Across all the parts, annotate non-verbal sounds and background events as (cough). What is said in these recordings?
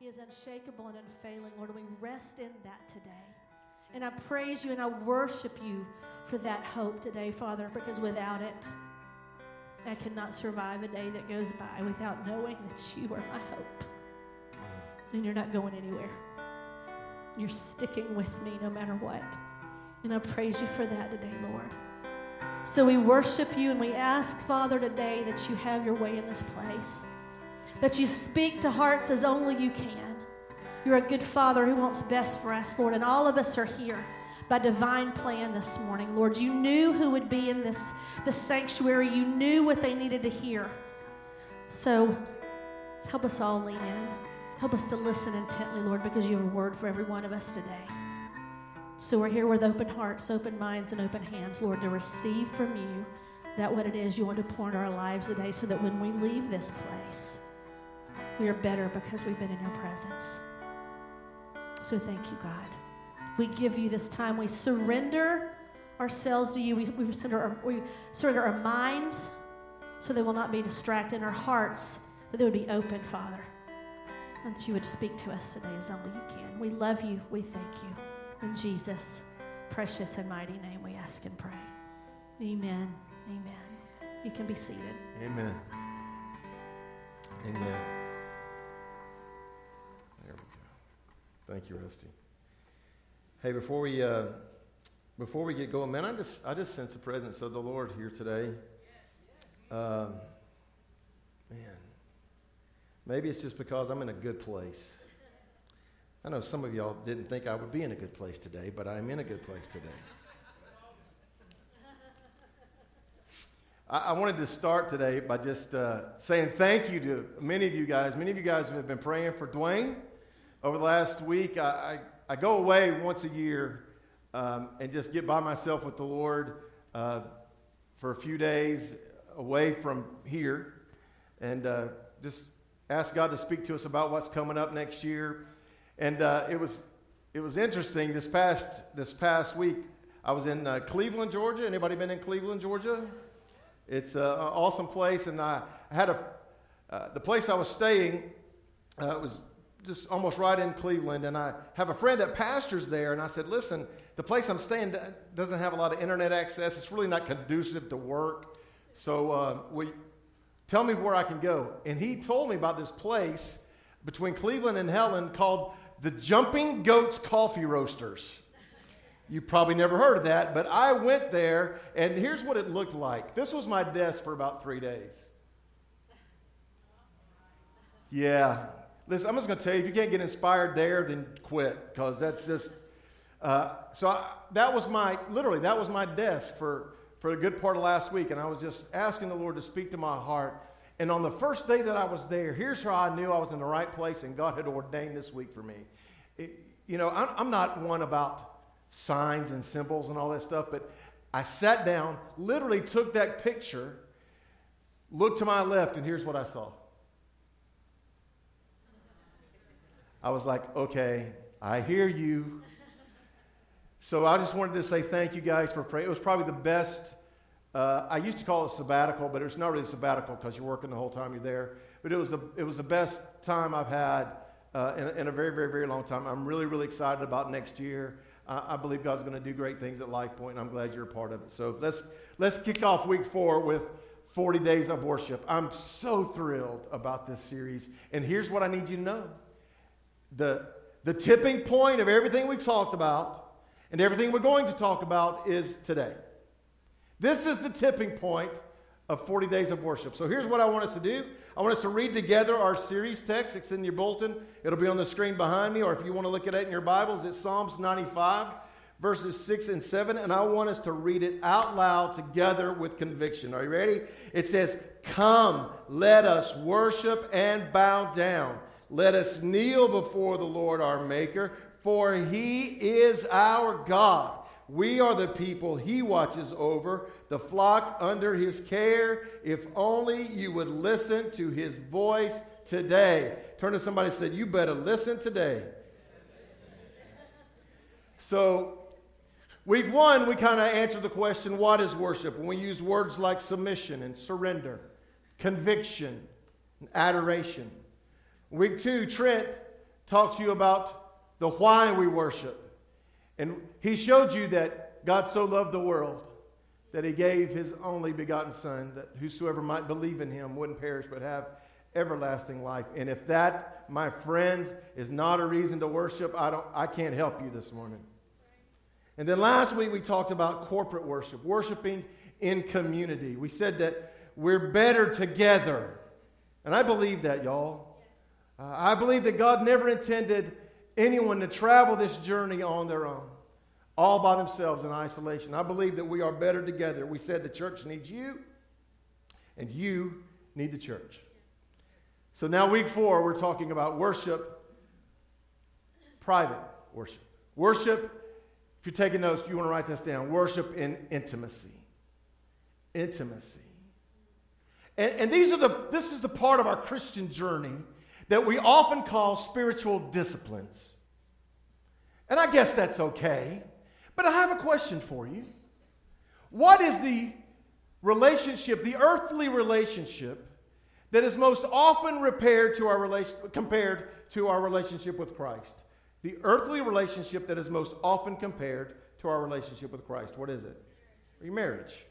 He is unshakable and unfailing, Lord. We rest in that today. And I praise you and I worship you for that hope today, Father, because without it, I cannot survive a day that goes by without knowing that you are my hope. And you're not going anywhere. You're sticking with me no matter what. And I praise you for that today, Lord. So we worship you and we ask, Father, today that you have your way in this place, that you speak to hearts as only you can. You're a good Father who wants best for us, Lord, and all of us are here by divine plan this morning. Lord, you knew who would be in this, this sanctuary, you knew what they needed to hear. So help us all lean in. Help us to listen intently, Lord, because you have a word for every one of us today. So we're here with open hearts, open minds, and open hands, Lord, to receive from you that what it is you want to pour into our lives today so that when we leave this place, we are better because we've been in your presence. So thank you, God. We give you this time. We surrender ourselves to you. We, we, surrender, our, we surrender our minds so they will not be distracted, our hearts, that they would be open, Father, and that you would speak to us today as only you can. We love you. We thank you. In Jesus' precious and mighty name, we ask and pray. Amen. Amen. You can be seated. Amen. Amen. Thank you, Rusty. Hey, before we uh, before we get going, man, I just I just sense the presence of the Lord here today. Um, man, maybe it's just because I'm in a good place. I know some of y'all didn't think I would be in a good place today, but I'm in a good place today. I, wanted to start today by just uh, saying thank you to many of you guys. Many of you guys have been praying for Dwayne over the last week. I, I, I go away once a year um, and just get by myself with the Lord uh, for a few days away from here and uh, just ask God to speak to us about what's coming up next year. And uh, it was it was interesting this past this past week. I was in uh, Cleveland, Georgia. Anybody been in Cleveland, Georgia? It's an awesome place, and I had a uh, the place I was staying uh, was just almost right in Cleveland, and I have a friend that pastors there, and I said, "Listen, the place I'm staying doesn't have a lot of internet access. It's really not conducive to work. So, uh, we tell me where I can go." And he told me about this place between Cleveland and Helen called the Jumping Goats Coffee Roasters. You probably never heard of that, but I went there, and here's what it looked like. This was my desk for about three days. Yeah. Listen, I'm just going to tell you if you can't get inspired there, then quit, because that's just. Uh, so I, that was my, literally, that was my desk for, for a good part of last week, and I was just asking the Lord to speak to my heart and on the first day that I was there, here's how I knew I was in the right place and God had ordained this week for me. It, you know, I'm, I'm not one about signs and symbols and all that stuff, but I sat down, literally took that picture, looked to my left, and here's what I saw. I was like, okay, I hear you. So I just wanted to say thank you guys for praying. It was probably the best uh, I used to call it sabbatical, but it's not really sabbatical because you're working the whole time you're there. But it was, a, it was the best time I've had uh, in, in, a very, very, very long time. I'm really, really excited about next year. I believe God's going to do great things at Life Point, and I'm glad you're a part of it. So let's, let's kick off week four with 40 days of worship. I'm so thrilled about this series. And here's what I need you to know the, the tipping point of everything we've talked about and everything we're going to talk about is today. This is the tipping point of 40 days of worship. So here's what I want us to do. I want us to read together our series text. It's in your bulletin. It'll be on the screen behind me, or if you want to look at it in your Bibles, it's Psalms 95, verses 6 and 7. And I want us to read it out loud together with conviction. Are you ready? It says, Come, let us worship and bow down. Let us kneel before the Lord our Maker, for he is our God. We are the people he watches over, the flock under his care. If only you would listen to his voice today. Turn to somebody and say, You better listen today. So, week one, we kind of answered the question what is worship? And we use words like submission and surrender, conviction, and adoration. Week two, Trent talked to you about the why we worship. And he showed you that God so loved the world that he gave his only begotten Son, that whosoever might believe in him wouldn't perish but have everlasting life. And if that, my friends, is not a reason to worship, I, don't, I can't help you this morning. And then last week we talked about corporate worship, worshiping in community. We said that we're better together. And I believe that, y'all. Uh, I believe that God never intended anyone to travel this journey on their own, all by themselves in isolation. I believe that we are better together. We said the church needs you, and you need the church. So now, week four, we're talking about worship, private worship. Worship, if you're taking notes, you want to write this down worship in intimacy. Intimacy. And, and these are the, this is the part of our Christian journey that we often call spiritual disciplines. And I guess that's okay. But I have a question for you. What is the relationship, the earthly relationship, that is most often repaired to our relation, compared to our relationship with Christ? The earthly relationship that is most often compared to our relationship with Christ. What is it? Your marriage.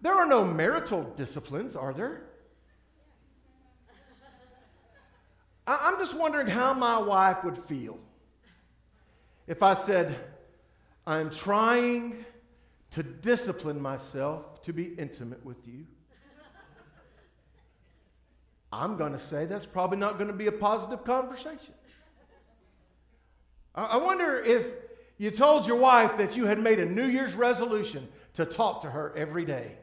There are no marital disciplines, are there? I'm just wondering how my wife would feel if I said, I'm trying to discipline myself to be intimate with you. I'm going to say that's probably not going to be a positive conversation. I wonder if you told your wife that you had made a New Year's resolution to talk to her every day.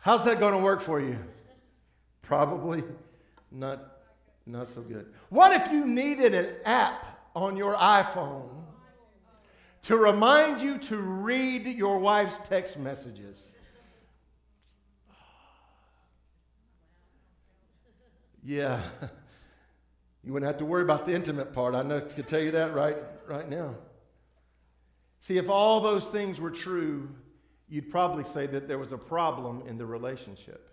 How's that going to work for you? Probably not, not so good. What if you needed an app on your iPhone to remind you to read your wife's text messages? Yeah. (laughs) You wouldn't have to worry about the intimate part. I know to tell you that right, right now. See, if all those things were true, you'd probably say that there was a problem in the relationship.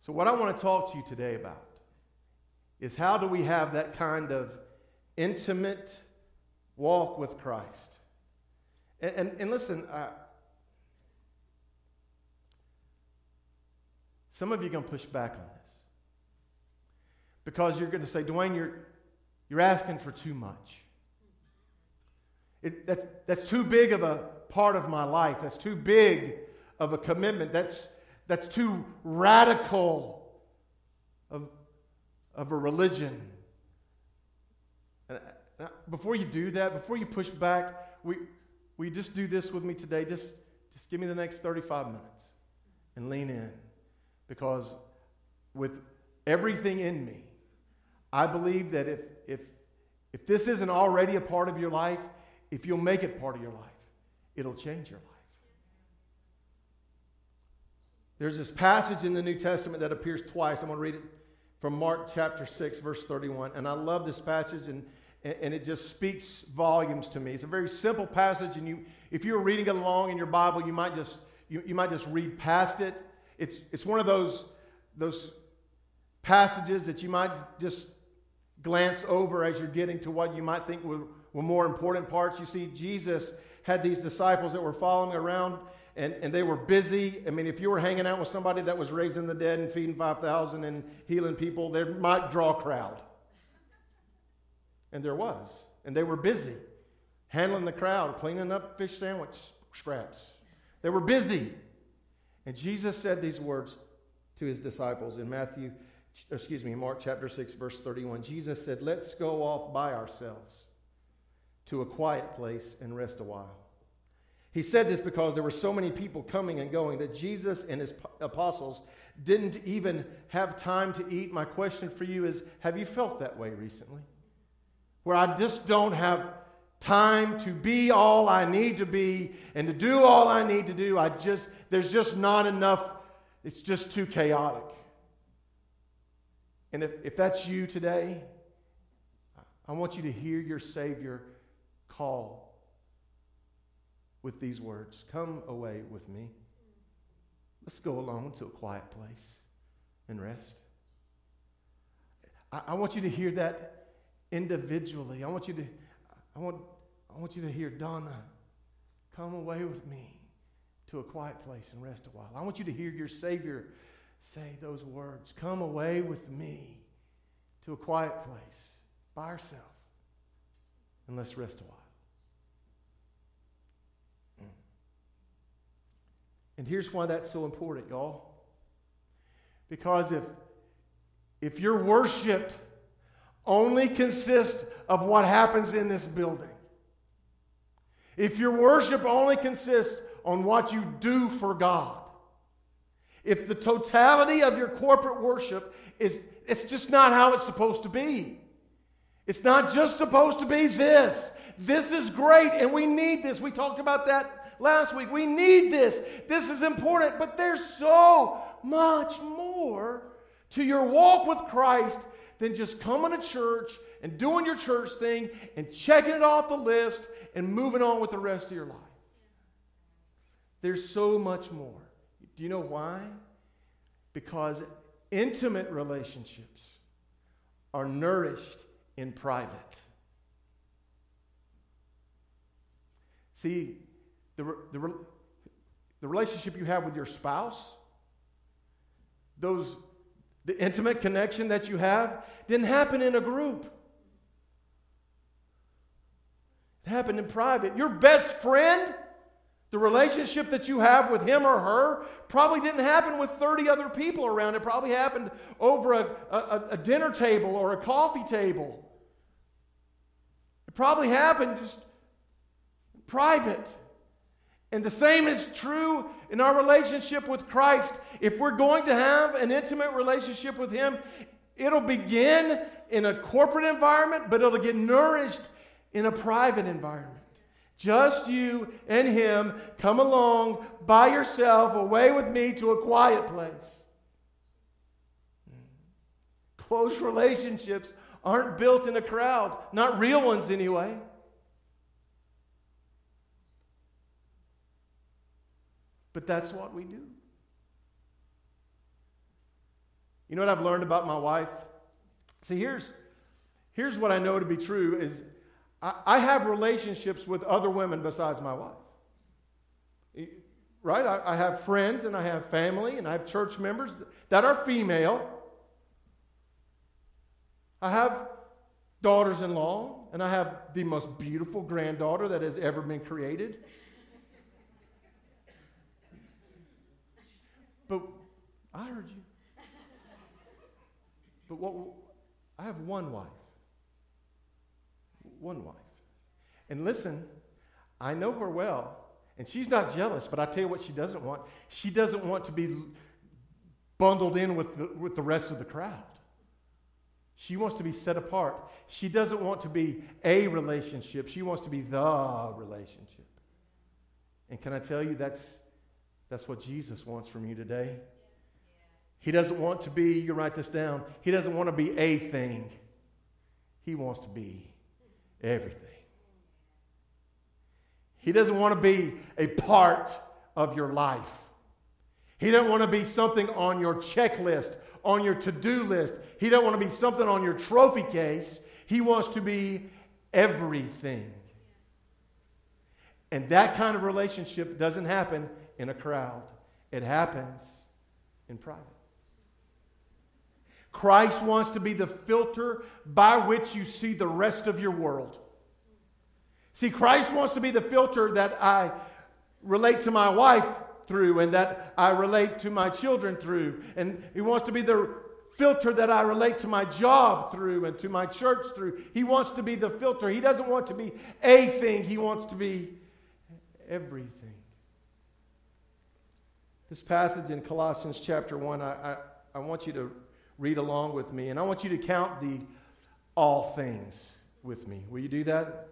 So, what I want to talk to you today about is how do we have that kind of intimate walk with Christ? And, and, and listen, some of you are going to push back on this because you're going to say, Dwayne, you're, you're asking for too much. It, that's, that's too big of a part of my life. That's too big of a commitment. That's, that's too radical of, of a religion. And uh, uh, before you do that, before you push back, we, we just do this with me today? Just, just give me the next 35 minutes and lean in. Because with everything in me, I believe that if, if, if this isn't already a part of your life, if you'll make it part of your life, it'll change your life. There's this passage in the New Testament that appears twice. I'm going to read it from Mark chapter 6, verse 31. And I love this passage, and, and it just speaks volumes to me. It's a very simple passage, and you, if you were reading it along in your Bible, you might just, you, you might just read past it. It's, it's one of those, those passages that you might just glance over as you're getting to what you might think were, were more important parts. You see, Jesus had these disciples that were following around and, and they were busy. I mean, if you were hanging out with somebody that was raising the dead and feeding 5,000 and healing people, there might draw a crowd. And there was. And they were busy handling the crowd, cleaning up fish sandwich scraps. They were busy. And Jesus said these words to his disciples in Matthew excuse me, Mark chapter 6, verse 31, Jesus said, Let's go off by ourselves to a quiet place and rest a while. He said this because there were so many people coming and going that Jesus and his apostles didn't even have time to eat. My question for you is Have you felt that way recently? Where I just don't have time to be all I need to be and to do all I need to do. I just, there's just not enough, it's just too chaotic. And if, if that's you today, I want you to hear your Savior call with these words Come away with me. let's go alone to a quiet place and rest. I, I want you to hear that individually. I want you to, I want, I want you to hear Donna, come away with me to a quiet place and rest a while. I want you to hear your Savior say those words Come away with me to a quiet place by ourselves and let's rest a while. And here's why that's so important, y'all. Because if, if your worship only consists of what happens in this building, if your worship only consists on what you do for God, if the totality of your corporate worship is it's just not how it's supposed to be. It's not just supposed to be this. This is great and we need this. We talked about that last week. We need this. This is important, but there's so much more to your walk with Christ than just coming to church and doing your church thing and checking it off the list and moving on with the rest of your life. There's so much more. Do you know why? Because intimate relationships are nourished in private. See, the, the, the relationship you have with your spouse, those, the intimate connection that you have, didn't happen in a group. It happened in private. Your best friend the relationship that you have with him or her probably didn't happen with 30 other people around. It probably happened over a, a, a, dinner table or a coffee table. It probably happened just private. And the same is true in our relationship with Christ. If we're going to have an intimate relationship with Him, it'll begin in a corporate environment, but it'll get nourished in a private environment. Just you and him come along by yourself away with me to a quiet place. Close relationships aren't built in a crowd, not real ones anyway. But that's what we do. You know what I've learned about my wife? See, here's, here's what I know to be true is I, I have relationships with other women besides my wife. Right? I, I have friends and I have family and I have church members that are female. I have daughters in law, and I have the most beautiful granddaughter that has ever been created. But I heard you. But what I have one wife one wife. And listen, I know her well, and she's not jealous, but I tell you what she doesn't want. She doesn't want to be bundled in with the, with the rest of the crowd. She wants to be set apart. She doesn't want to be a relationship. She wants to be the relationship. And can I tell you, that's, that's what Jesus wants from you today. He doesn't want to be, you write this down, he doesn't want to be a thing. He wants to be everything. He doesn't want to be a part of your life. He doesn't want to be something on your checklist, on your to do list. He doesn't want to be something on your trophy case. He wants to be everything. And that kind of relationship doesn't happen in a crowd, it happens in private. Christ wants to be the filter by which you see the rest of your world. See, Christ wants to be the filter that I relate to my wife through and that I relate to my children through. And He wants to be the filter that I relate to my job through and to my church through. He wants to be the filter. He doesn't want to be a thing, He wants to be everything. This passage in Colossians chapter 1, I, I, I want you to read along with me. And I want you to count the all things with me. Will you do that?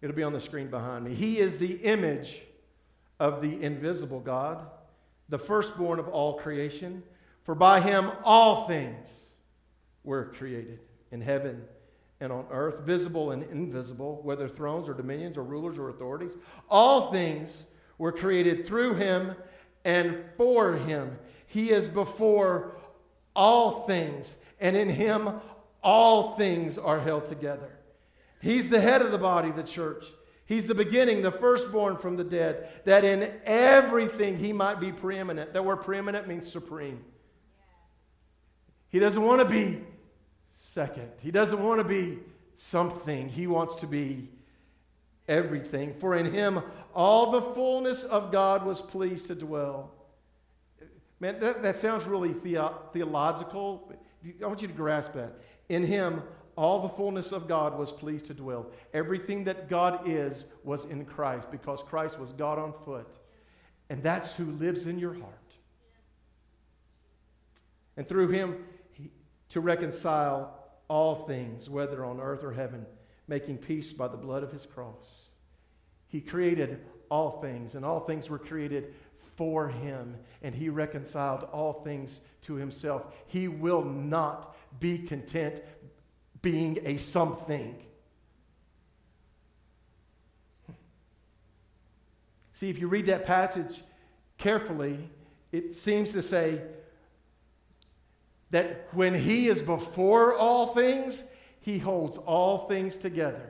It'll be on the screen behind me. He is the image of the invisible God, the firstborn of all creation. For by him all things were created in heaven and on earth, visible and invisible, whether thrones or dominions or rulers or authorities. All things were created through him and for him. He is before all things, and in him all things are held together. He's the head of the body, the church. He's the beginning, the firstborn from the dead, that in everything he might be preeminent. That word preeminent means supreme. He doesn't want to be second, he doesn't want to be something. He wants to be everything. For in him all the fullness of God was pleased to dwell. Man, that, that sounds really theo- theological. I want you to grasp that. In him all the fullness of God was pleased to dwell. Everything that God is was in Christ because Christ was God on foot. And that's who lives in your heart. And through him he, to reconcile all things, whether on earth or heaven, making peace by the blood of his cross. He created all things, and all things were created for him, and he reconciled all things to himself. He will not be content being a something. See, if you read that passage carefully, it seems to say that when he is before all things, he holds all things together.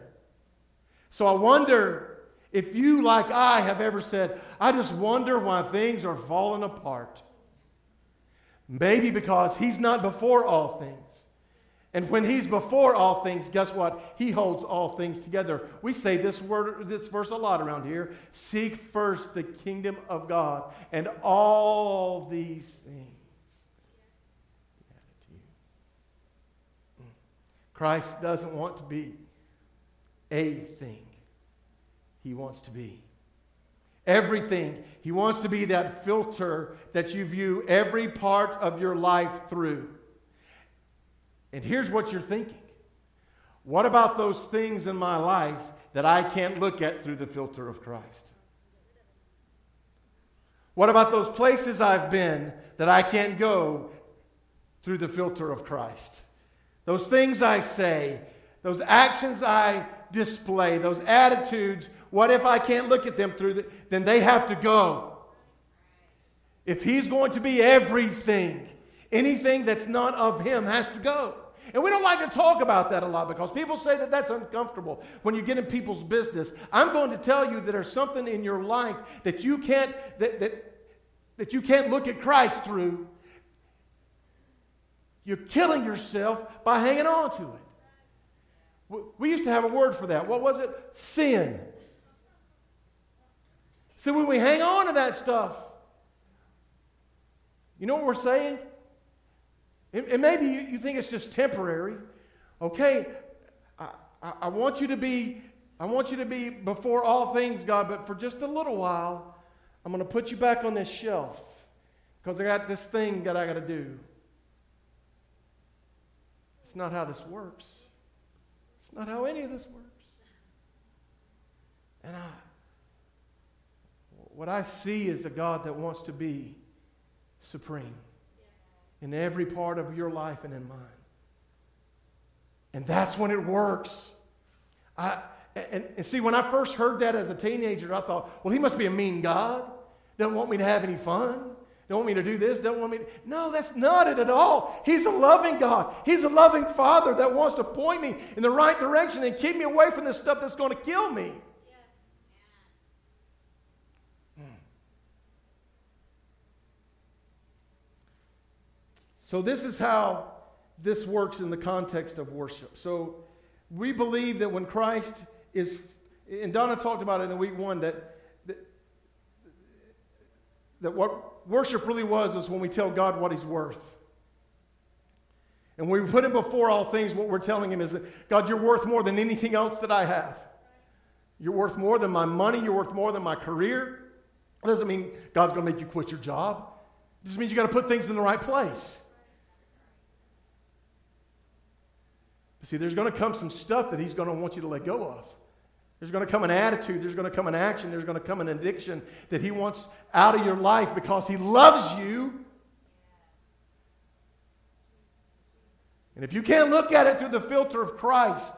So I wonder if you, like I, have ever said, I just wonder why things are falling apart. Maybe because he's not before all things. And when he's before all things, guess what? He holds all things together. We say this word, this verse a lot around here. Seek first the kingdom of God, and all these things Christ doesn't want to be a thing. He wants to be everything. He wants to be that filter that you view every part of your life through. And here's what you're thinking What about those things in my life that I can't look at through the filter of Christ? What about those places I've been that I can't go through the filter of Christ? Those things I say, those actions I display, those attitudes, what if I can't look at them through the, then they have to go. If he's going to be everything, anything that's not of him has to go. And we don't like to talk about that a lot because people say that that's uncomfortable when you get in people's business. I'm going to tell you that there's something in your life that you can't that, that, that you can't look at Christ through. You're killing yourself by hanging on to it. We used to have a word for that. What was it? Sin. So when we hang on to that stuff, you know what we're saying? And, maybe you, think it's just temporary. Okay, I, I, I want you to be, I want you to be before all things, God, but for just a little while, I'm going to put you back on this shelf because I got this thing that I got to do. It's not how this works. It's not how any of this works. And I, what I see is a God that wants to be supreme in every part of your life and in mine. And that's when it works. I, and, and, see, when I first heard that as a teenager, I thought, well, he must be a mean God. Doesn't want me to have any fun. Don't want me to do this. Don't want me to. No, that's not it at all. He's a loving God. He's a loving Father that wants to point me in the right direction and keep me away from this stuff that's going to kill me. Hmm. So, this is how this works in the context of worship. So, we believe that when Christ is, and Donna talked about it in week one, that, that, that what worship really was is when we tell God what He's worth. And when we put Him before all things, what we're telling Him is that, God, you're worth more than anything else that I have. You're worth more than my money. You're worth more than my career. It doesn't mean God's going to make you quit your job. It just means you got to put things in the right place. See, there's going to come some stuff that he's going to want you to let go of. There's going to come an attitude, there's going to come an action, there's going to come an addiction that he wants out of your life because he loves you. And if you can't look at it through the filter of Christ,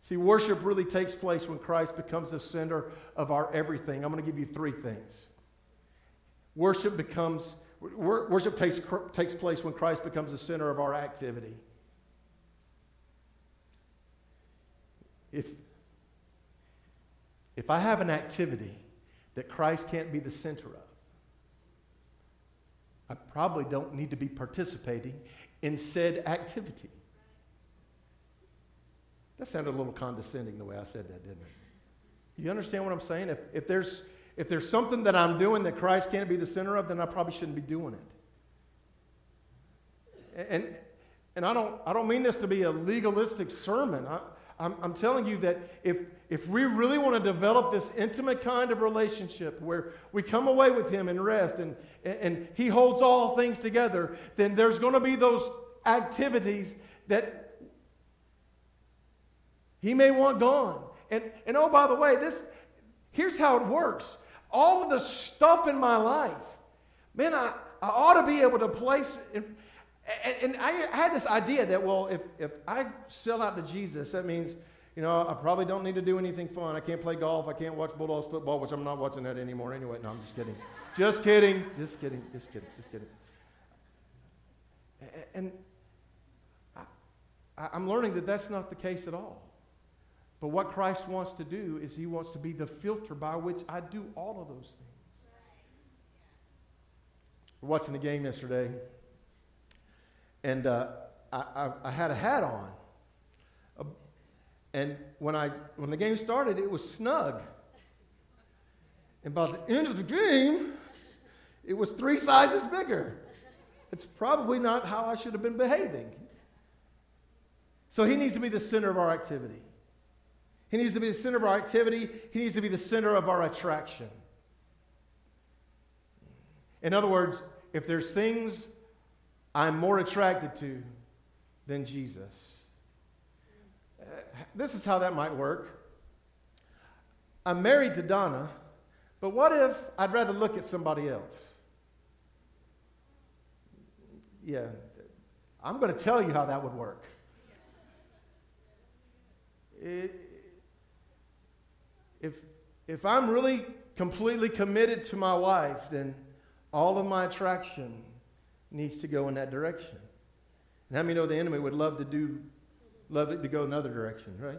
See, worship really takes place when Christ becomes the center of our everything. I'm going to give you three things. Worship becomes worship takes, takes place when Christ becomes the center of our activity. If, if I have an activity that Christ can't be the center of, I probably don't need to be participating in said activity. That sounded a little condescending the way I said that, didn't it? You understand what I'm saying? If, if, there's, if there's something that I'm doing that Christ can't be the center of, then I probably shouldn't be doing it. And, and I, don't, I don't mean this to be a legalistic sermon. I, I'm, I'm telling you that if, if we really want to develop this intimate kind of relationship where we come away with Him and rest and, and He holds all things together, then there's going to be those activities that He may want gone. And, and oh, by the way, this here's how it works. All of the stuff in my life, man, I, I ought to be able to place. And, and I had this idea that, well, if, if I sell out to Jesus, that means, you know, I probably don't need to do anything fun. I can't play golf. I can't watch Bulldogs football, which I'm not watching that anymore anyway. No, I'm just kidding. (laughs) just kidding. Just kidding. Just kidding. Just kidding. And I, I'm learning that that's not the case at all. But what Christ wants to do is he wants to be the filter by which I do all of those things. We're watching the game yesterday. And uh, I, I, I, had a hat on. Uh, and when, I, when the game started, it was snug. And by the end of the game, it was three sizes bigger. It's probably not how I should have been behaving. So he needs to be the center of our activity. He needs to be the center of our activity. He needs to be the center of our attraction. In other words, if there's things I'm more attracted to than Jesus. Uh, this is how that might work. I'm married to Donna, but what if I'd rather look at somebody else? Yeah, I'm going to tell you how that would work. It, if, if I'm really completely committed to my wife, then all of my attraction needs to go in that direction. And how many know the enemy would love to do, love it to go another direction, right?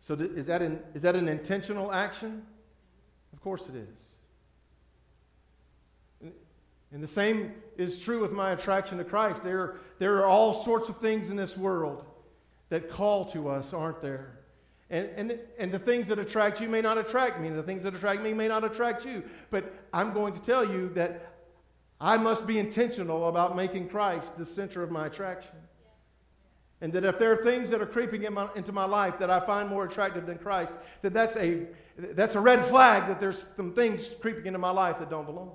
So is that, an, is that an intentional action? Of course it is. And the same is true with my attraction to Christ. There, there are all sorts of things in this world that call to us, aren't there? And, and, and the things that attract you may not attract me, and the things that attract me may not attract you. But I'm going to tell you that I must be intentional about making Christ the center of my attraction. And that if there are things that are creeping in my, into my life that I find more attractive than Christ, that that's a, that's a red flag that there's some things creeping into my life that don't belong.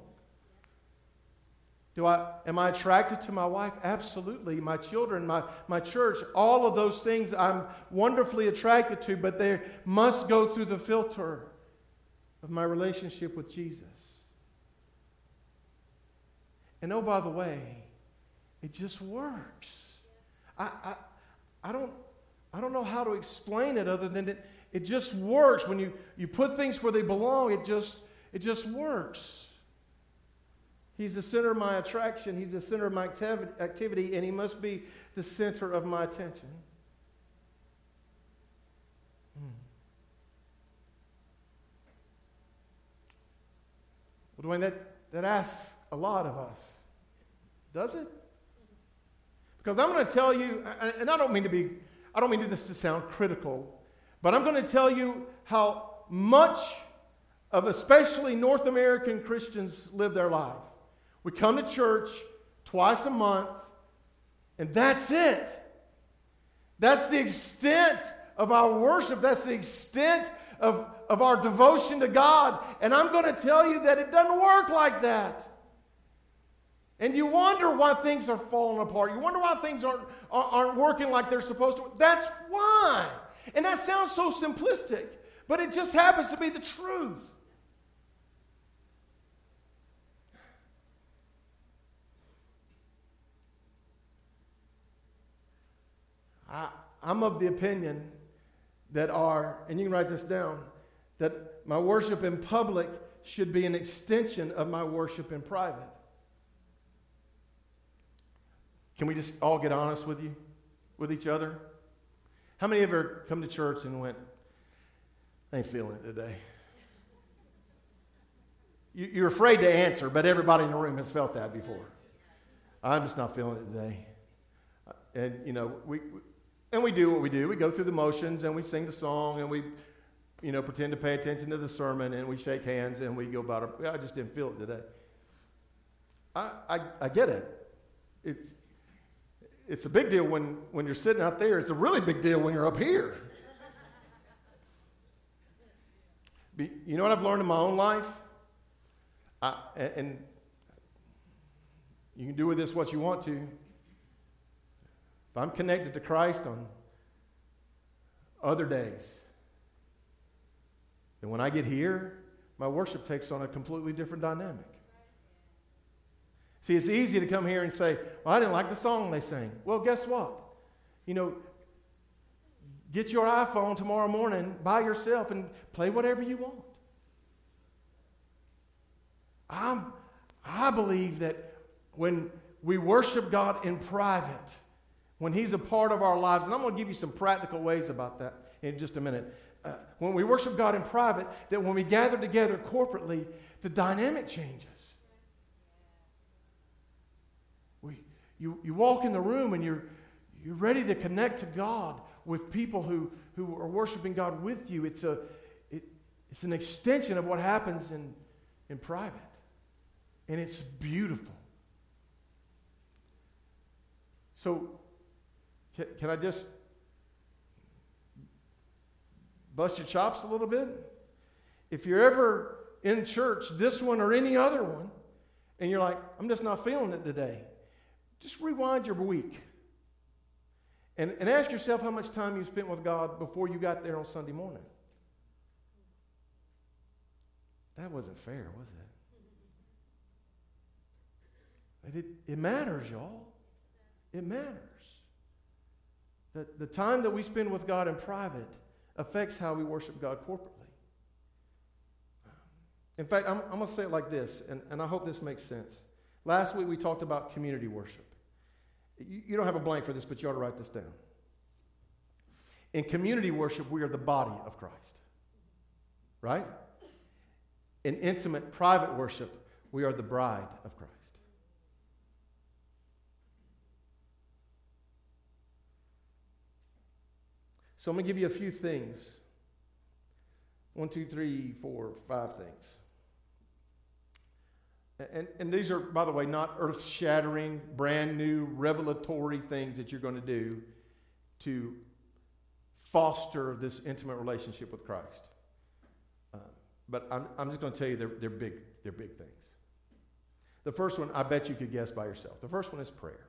Do I, am I attracted to my wife? Absolutely. My children, my, my church, all of those things I'm wonderfully attracted to, but they must go through the filter of my relationship with Jesus. And oh, by the way, it just works. I, I, I, don't, I don't know how to explain it other than it, it just works. When you, you put things where they belong, it just, it just works. He's the center of my attraction, He's the center of my activity, and He must be the center of my attention. Hmm. Well, Dwayne, that, that asks a lot of us. Does it? Because I'm going to tell you, and I don't mean to be, I don't mean this to sound critical, but I'm going to tell you how much of especially North American Christians live their life. We come to church twice a month, and that's it. That's the extent of our worship. That's the extent of, of our devotion to God. And I'm going to tell you that it doesn't work like that. And you wonder why things are falling apart. You wonder why things aren't, aren't working like they're supposed to. That's why. And that sounds so simplistic, but it just happens to be the truth. I, I'm of the opinion that our, and you can write this down, that my worship in public should be an extension of my worship in private. Can we just all get honest with you, with each other? How many you ever come to church and went, I ain't feeling it today? You're afraid to answer, but everybody in the room has felt that before. I'm just not feeling it today. And, you know, we, and we do what we do. We go through the motions and we sing the song and we, you know, pretend to pay attention to the sermon and we shake hands and we go about it. I just didn't feel it today. I, I, I get it. It's, it's a big deal when, when you're sitting out there. It's a really big deal when you're up here. you know what I've learned in my own life? I, and you can do with this what you want to. If I'm connected to Christ on other days, then when I get here, my worship takes on a completely different dynamic. See, it's easy to come here and say, Well, I didn't like the song they sang. Well, guess what? You know, get your iPhone tomorrow morning by yourself and play whatever you want. I'm, I believe that when we worship God in private, when He's a part of our lives, and I'm going to give you some practical ways about that in just a minute. Uh, when we worship God in private, that when we gather together corporately, the dynamic changes. We, you, you walk in the room and you're, you're ready to connect to God with people who, who are worshiping God with you. It's, a, it, it's an extension of what happens in, in private and it's beautiful. So, can, can I just bust your chops a little bit? If you're ever in church, this one or any other one, and you're like, I'm just not feeling it today, just rewind your week and, and ask yourself how much time you spent with God before you got there on Sunday morning. That wasn't fair, was it? It, it matters, y'all. It matters. The, the time that we spend with God in private affects how we worship God corporately. In fact, I'm, I'm going to say it like this, and, and I hope this makes sense. Last week we talked about community worship. You, don't have a blank for this, but you ought to write this down. In community worship, we are the body of Christ. Right? In intimate, private worship, we are the bride of Christ. So I'm going to give you a few things. One, two, three, four, five things. And, and these are, by the way, not earth shattering, brand new, revelatory things that you're going to do to foster this intimate relationship with Christ. Uh, but I'm, I'm just going to tell you they're, they're, big, they're big things. The first one, I bet you could guess by yourself. The first one is prayer.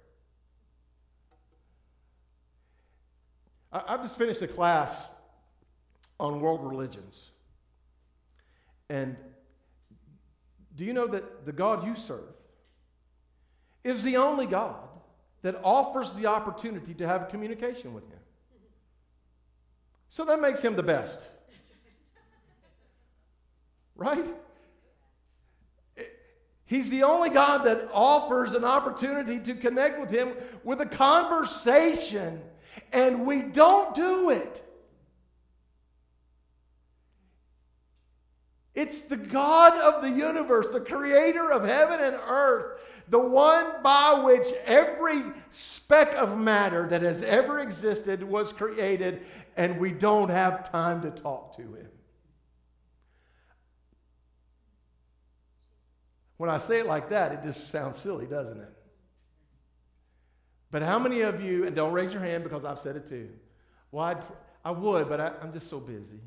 I, have just finished a class on world religions. And do you know that the God you serve is the only God that offers the opportunity to have communication with Him? So that makes Him the best. Right? He's the only God that offers an opportunity to connect with Him with a conversation and we don't do it. It's the God of the universe, the creator of heaven and earth, the one by which every speck of matter that has ever existed was created, and we don't have time to talk to him. When I say it like that, it just sounds silly, doesn't it? But how many of you, and don't raise your hand because I've said it too, well, I'd, I would, but I, I'm just so busy.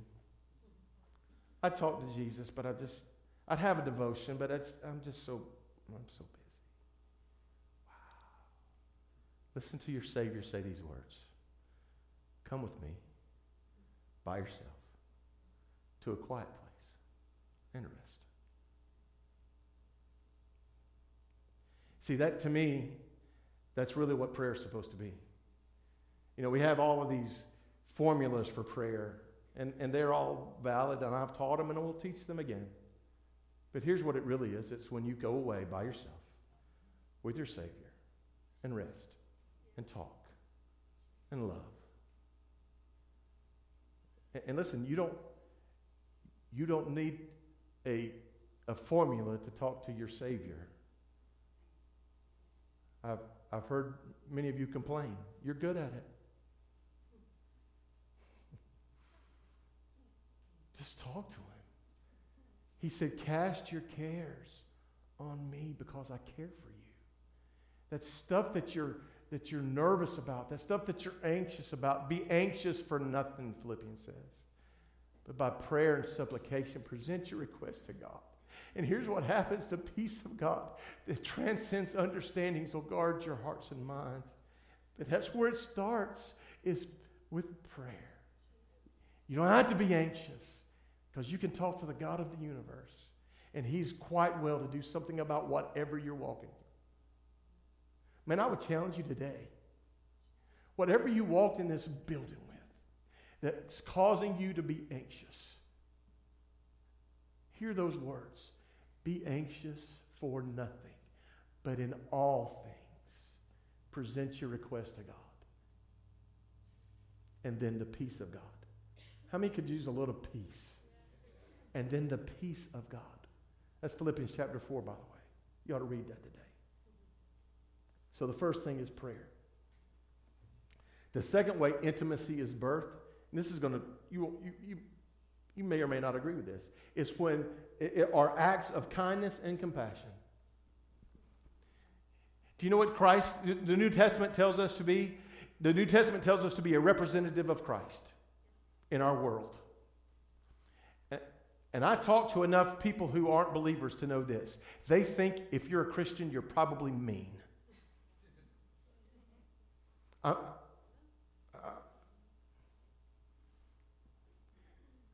I talk to Jesus, but I just, I'd have a devotion, but I'm just so, I'm so busy. Wow. Listen to your Savior say these words Come with me by yourself to a quiet place and rest. See, that to me that's really what prayer is supposed to be. You know, we have all of these formulas for prayer, and, and they're all valid, and I've taught them and I will teach them again. But here's what it really is it's when you go away by yourself with your Savior and rest and talk and love. And, and listen, you don't, you don't need a, a formula to talk to your Savior. I've, I've heard many of you complain. You're good at it. Just talk to him. He said, Cast your cares on me because I care for you. That stuff that you're that you're nervous about, that stuff that you're anxious about, be anxious for nothing, Philippians says. But by prayer and supplication, present your request to God. And here's what happens the peace of God that transcends understandings will guard your hearts and minds. But that's where it starts, is with prayer. You don't have to be anxious because you can talk to the God of the universe, and He's quite well to do something about whatever you're walking through. Man, I would challenge you today. Whatever you walked in this building with that's causing you to be anxious, hear those words. Be anxious for nothing, but in all things, present your request to God. And then the peace of God. How many could use a little peace? And then the peace of God. That's Philippians chapter 4, by the way. You ought to read that today. So the first thing is prayer. The second way intimacy is birth, and this is going to, you, you, you, you may or may not agree with this, is when it, are acts of kindness and compassion. Do you know what Christ, the New Testament tells us to be? The New Testament tells us to be a representative of Christ in our world. And I talk to enough people who aren't believers to know this. They think if you're a Christian, you're probably mean. Uh, uh,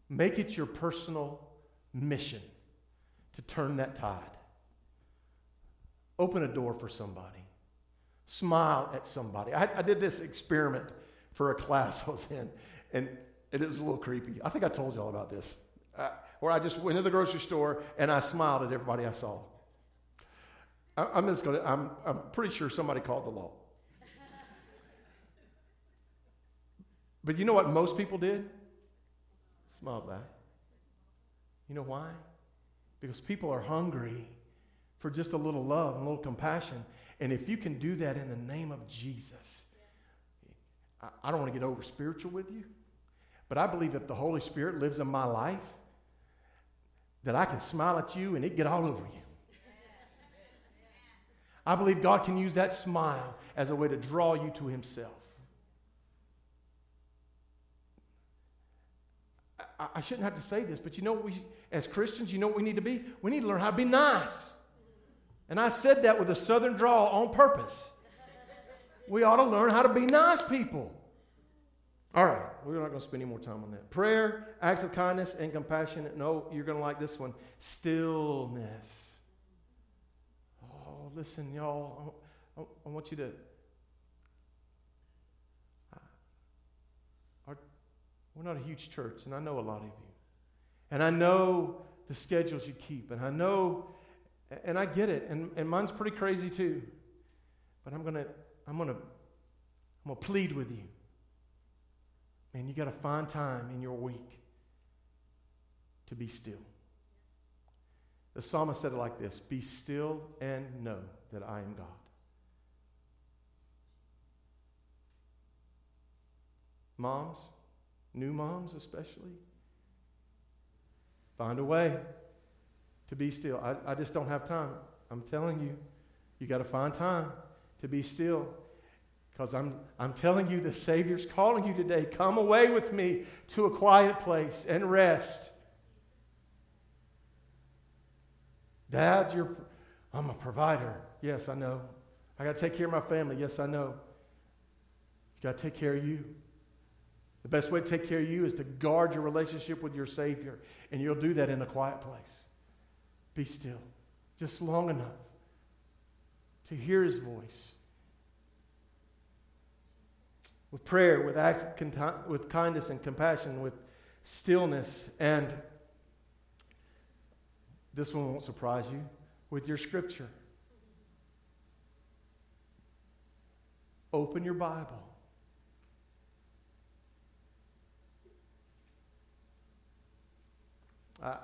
make it your personal mission to turn that tide. Open a door for somebody. Smile at somebody. I, I did this experiment for a class I was in, and it was a little creepy. I think I told you all about this. Where I just went to the grocery store and I smiled at everybody I saw. I, I'm just going to, I'm, I'm pretty sure somebody called the law. But you know what most people did? Smiled back. You know why? Because people are hungry for just a little love and a little compassion. And if you can do that in the name of Jesus, I, I don't want to get over spiritual with you, but I believe if the Holy Spirit lives in my life, that I can smile at you and it get all over you. I believe God can use that smile as a way to draw you to Himself. I, I shouldn't have to say this, but you know, we, as Christians, you know what we need to be? We need to learn how to be nice. And I said that with a southern drawl on purpose. We ought to learn how to be nice people. All right, we're not going to spend any more time on that. Prayer, acts of kindness, and compassion. No, you're going to like this one stillness. Oh, listen, y'all. I, I want you to We're not a huge church, and I know a lot of you. And I know the schedules you keep, and I know, and I get it, and, and mine's pretty crazy too. But I'm gonna, I'm gonna, I'm gonna plead with you. Man, you gotta find time in your week to be still. The psalmist said it like this Be still and know that I am God. Moms, new moms especially, find a way to be still. I, I just don't have time. I'm telling you, you got to find time to be still. Because I'm, I'm telling you, the Savior's calling you today. Come away with me to a quiet place and rest. Dads, you're, I'm a provider. Yes, I know. I got to take care of my family. Yes, I know. You got to take care of you. The best way to take care of you is to guard your relationship with your Savior, and you'll do that in a quiet place. Be still, just long enough to hear His voice. With prayer, with acts with kindness and compassion, with stillness, and this one won't surprise you, with your scripture. Open your Bible. I,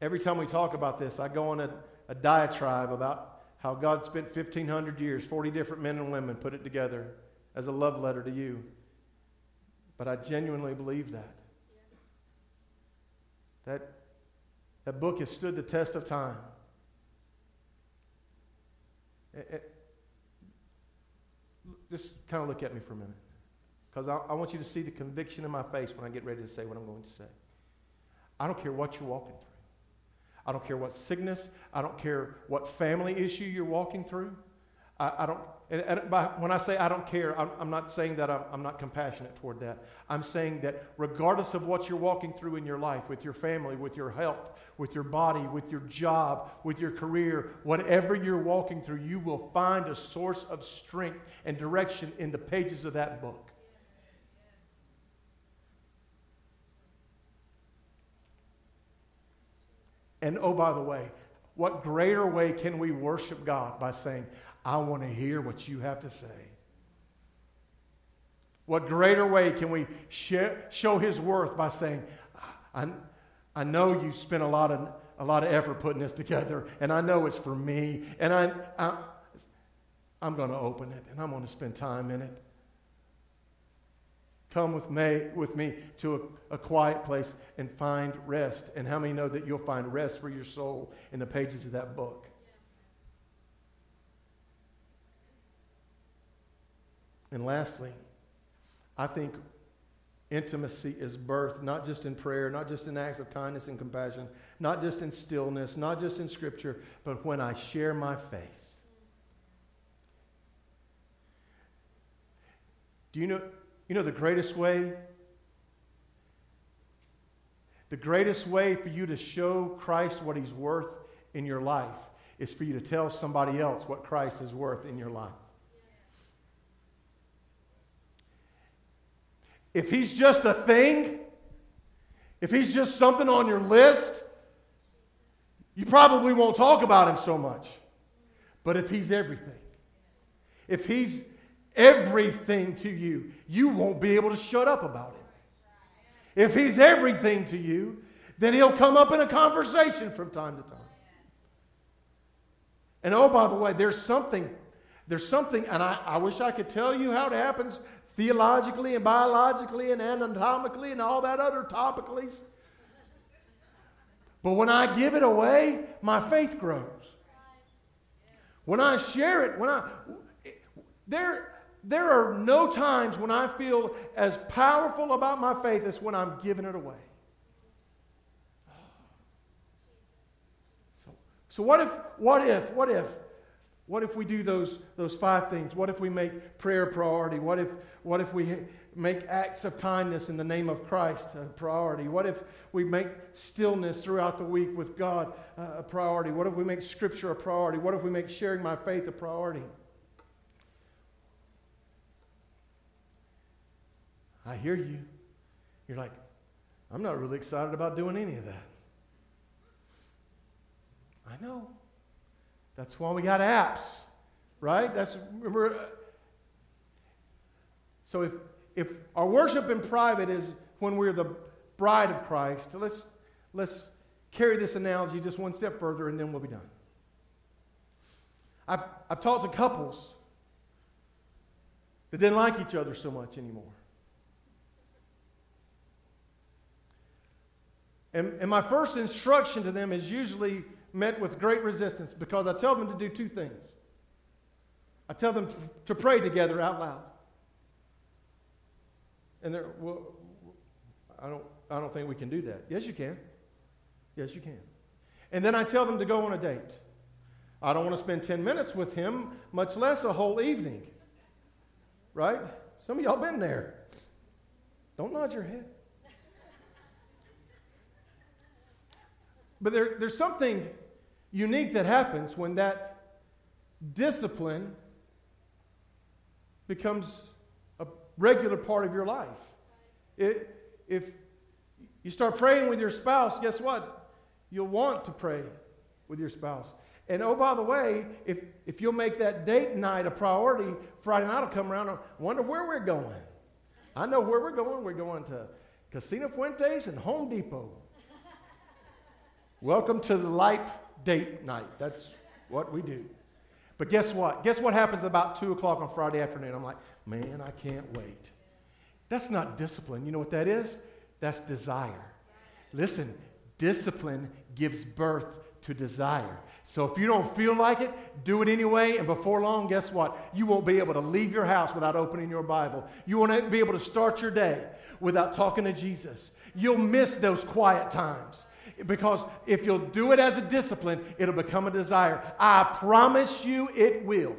every time we talk about this, I go on a, a diatribe about how God spent 1,500 years, 40 different men and women put it together as a love letter to you. But I genuinely believe that. That, that book has stood the test of time. It, it, just kind of look at me for a minute. Because I, I want you to see the conviction in my face when I get ready to say what I'm going to say. I don't care what you're walking through. I don't care what sickness, I don't care what family issue you're walking through. I, I don't, and, and by, when I say I don't care, I'm, I'm not saying that I'm, I'm, not compassionate toward that. I'm saying that regardless of what you're walking through in your life, with your family, with your health, with your body, with your job, with your career, whatever you're walking through, you will find a source of strength and direction in the pages of that book. And oh, by the way, what greater way can we worship God by saying, I want to hear what you have to say? What greater way can we show his worth by saying, I, I know you spent a lot, of, a lot of effort putting this together, and I know it's for me, and I, I, I'm going to open it, and I'm going to spend time in it. Come with me, with me to a, a, quiet place and find rest. And how many know that you'll find rest for your soul in the pages of that book? And lastly, I think intimacy is birth, not just in prayer, not just in acts of kindness and compassion, not just in stillness, not just in scripture, but when I share my faith. Do you know? You know the greatest way? The greatest way for you to show Christ what he's worth in your life is for you to tell somebody else what Christ is worth in your life. If he's just a thing, if he's just something on your list, you probably won't talk about him so much. But if he's everything, if he's everything to you, you won't be able to shut up about it. If he's everything to you, then he'll come up in a conversation from time to time. And oh, by the way, there's something, there's something, and I, I wish I could tell you how it happens theologically and biologically and anatomically and all that other topically. But when I give it away, my faith grows. When I share it, when I there there are no times when I feel as powerful about my faith as when I'm giving it away. So, so what if, what if, what if, what if we do those, those five things? What if we make prayer a priority? What if, what if we make acts of kindness in the name of Christ a priority? What if we make stillness throughout the week with God uh, a priority? What if we make Scripture a priority? What if we make sharing my faith a priority? I hear you. You're like, I'm not really excited about doing any of that. I know. That's why we got apps, right? That's remember. Uh, so if if our worship in private is when we're the bride of Christ, let's let's carry this analogy just one step further, and then we'll be done. I've I've talked to couples that didn't like each other so much anymore. And, and my first instruction to them is usually met with great resistance because I tell them to do two things. I tell them to, pray together out loud. And they're, well, I don't, I don't think we can do that. Yes, you can. Yes, you can. And then I tell them to go on a date. I don't want to spend 10 minutes with him, much less a whole evening. Right? Some of y'all been there. Don't nod your head. But there, there's something unique that happens when that discipline becomes a regular part of your life. It, if you start praying with your spouse, guess what? You'll want to pray with your spouse. And oh, by the way, if, if you'll make that date night a priority, Friday night will come around and wonder where we're going. I know where we're going. We're going to Casino Fuentes and Home Depot. Welcome to the light date night. That's what we do. But guess what? Guess what happens about 2 o'clock on Friday afternoon? I'm like, man, I can't wait. That's not discipline. You know what that is? That's desire. Listen, discipline gives birth to desire. So if you don't feel like it, do it anyway. And before long, guess what? You won't be able to leave your house without opening your Bible. You won't be able to start your day without talking to Jesus. You'll miss those quiet times. Because if you'll do it as a discipline, it'll become a desire. I promise you it will.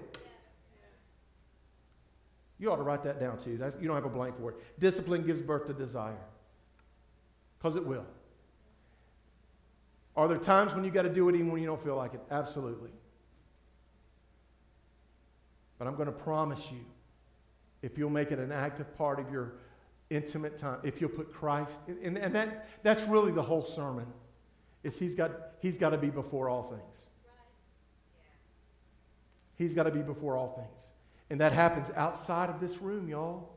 You ought to write that down too. That's, you don't have a blank for it. Discipline gives birth to desire. Because it will. Are there times when you got to do it even when you don't feel like it? Absolutely. But I'm going to promise you, if you'll make it an active part of your intimate time, if you'll put Christ, and, and that, that's really the whole sermon is he's got, he's got to be before all things. He's got to be before all things. And that happens outside of this room, y'all.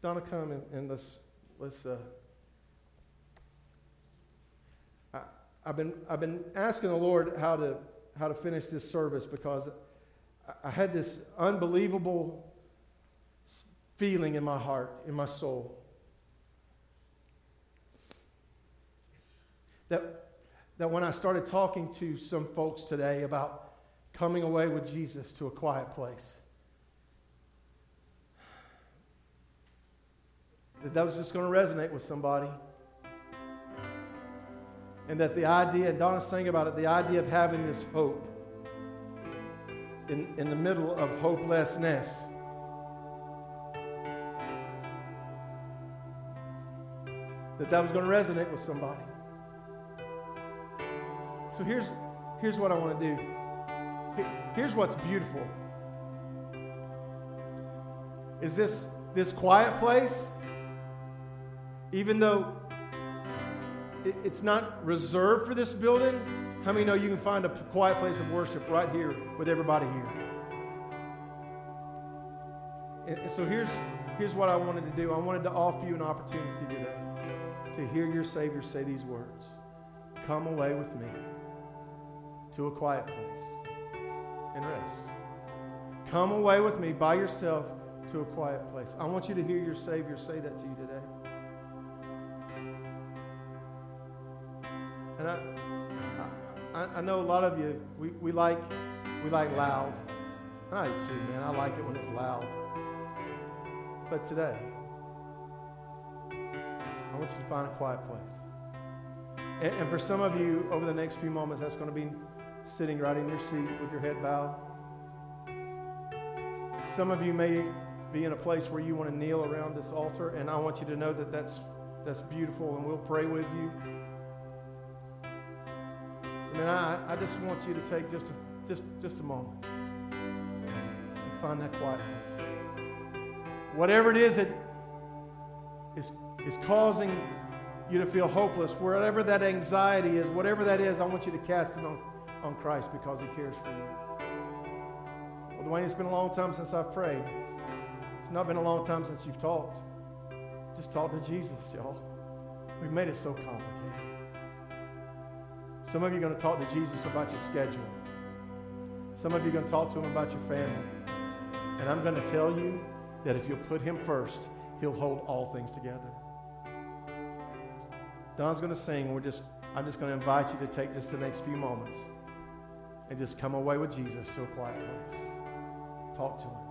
Donna, come and, and let's, let's uh, I, I've been, I've been asking the Lord how to, how to finish this service because I, I had this unbelievable feeling in my heart, in my soul. That, that when I started talking to some folks today about coming away with Jesus to a quiet place, that that was just going to resonate with somebody. And that the idea, and Donna's saying about it, the idea of having this hope in, in the middle of hopelessness. That that was going to resonate with somebody. So here's, here's what I want to do. Here's what's beautiful. Is this this quiet place? Even though it's not reserved for this building, how many know you can find a quiet place of worship right here with everybody here? And so here's, here's what I wanted to do. I wanted to offer you an opportunity today to hear your Savior say these words Come away with me to a quiet place and rest. Come away with me by yourself to a quiet place. I want you to hear your Savior say that to you today. And I, I, I know a lot of you, we, we, like, we like loud. I too, man. I like it when it's loud. But today, I want you to find a quiet place. And, and for some of you, over the next few moments, that's going to be sitting right in your seat with your head bowed. Some of you may be in a place where you want to kneel around this altar, and I want you to know that that's, that's beautiful, and we'll pray with you. Mean, I, I just want you to take just a, just, just a moment and find that quiet place. Whatever it is that is, is causing you to feel hopeless, wherever that anxiety is, whatever that is, I want you to cast it on on Christ because He cares for you. Well, Dwayne, it's been a long time since I've prayed. It's not been a long time since you've talked. Just talk to Jesus, y'all. We've made it so complicated. Some of you are going to talk to Jesus about your schedule. Some of you are going to talk to him about your family. And I'm going to tell you that if you'll put him first, he'll hold all things together. Don's going to sing. We're just, I'm just going to invite you to take just the next few moments and just come away with Jesus to a quiet place. Talk to him.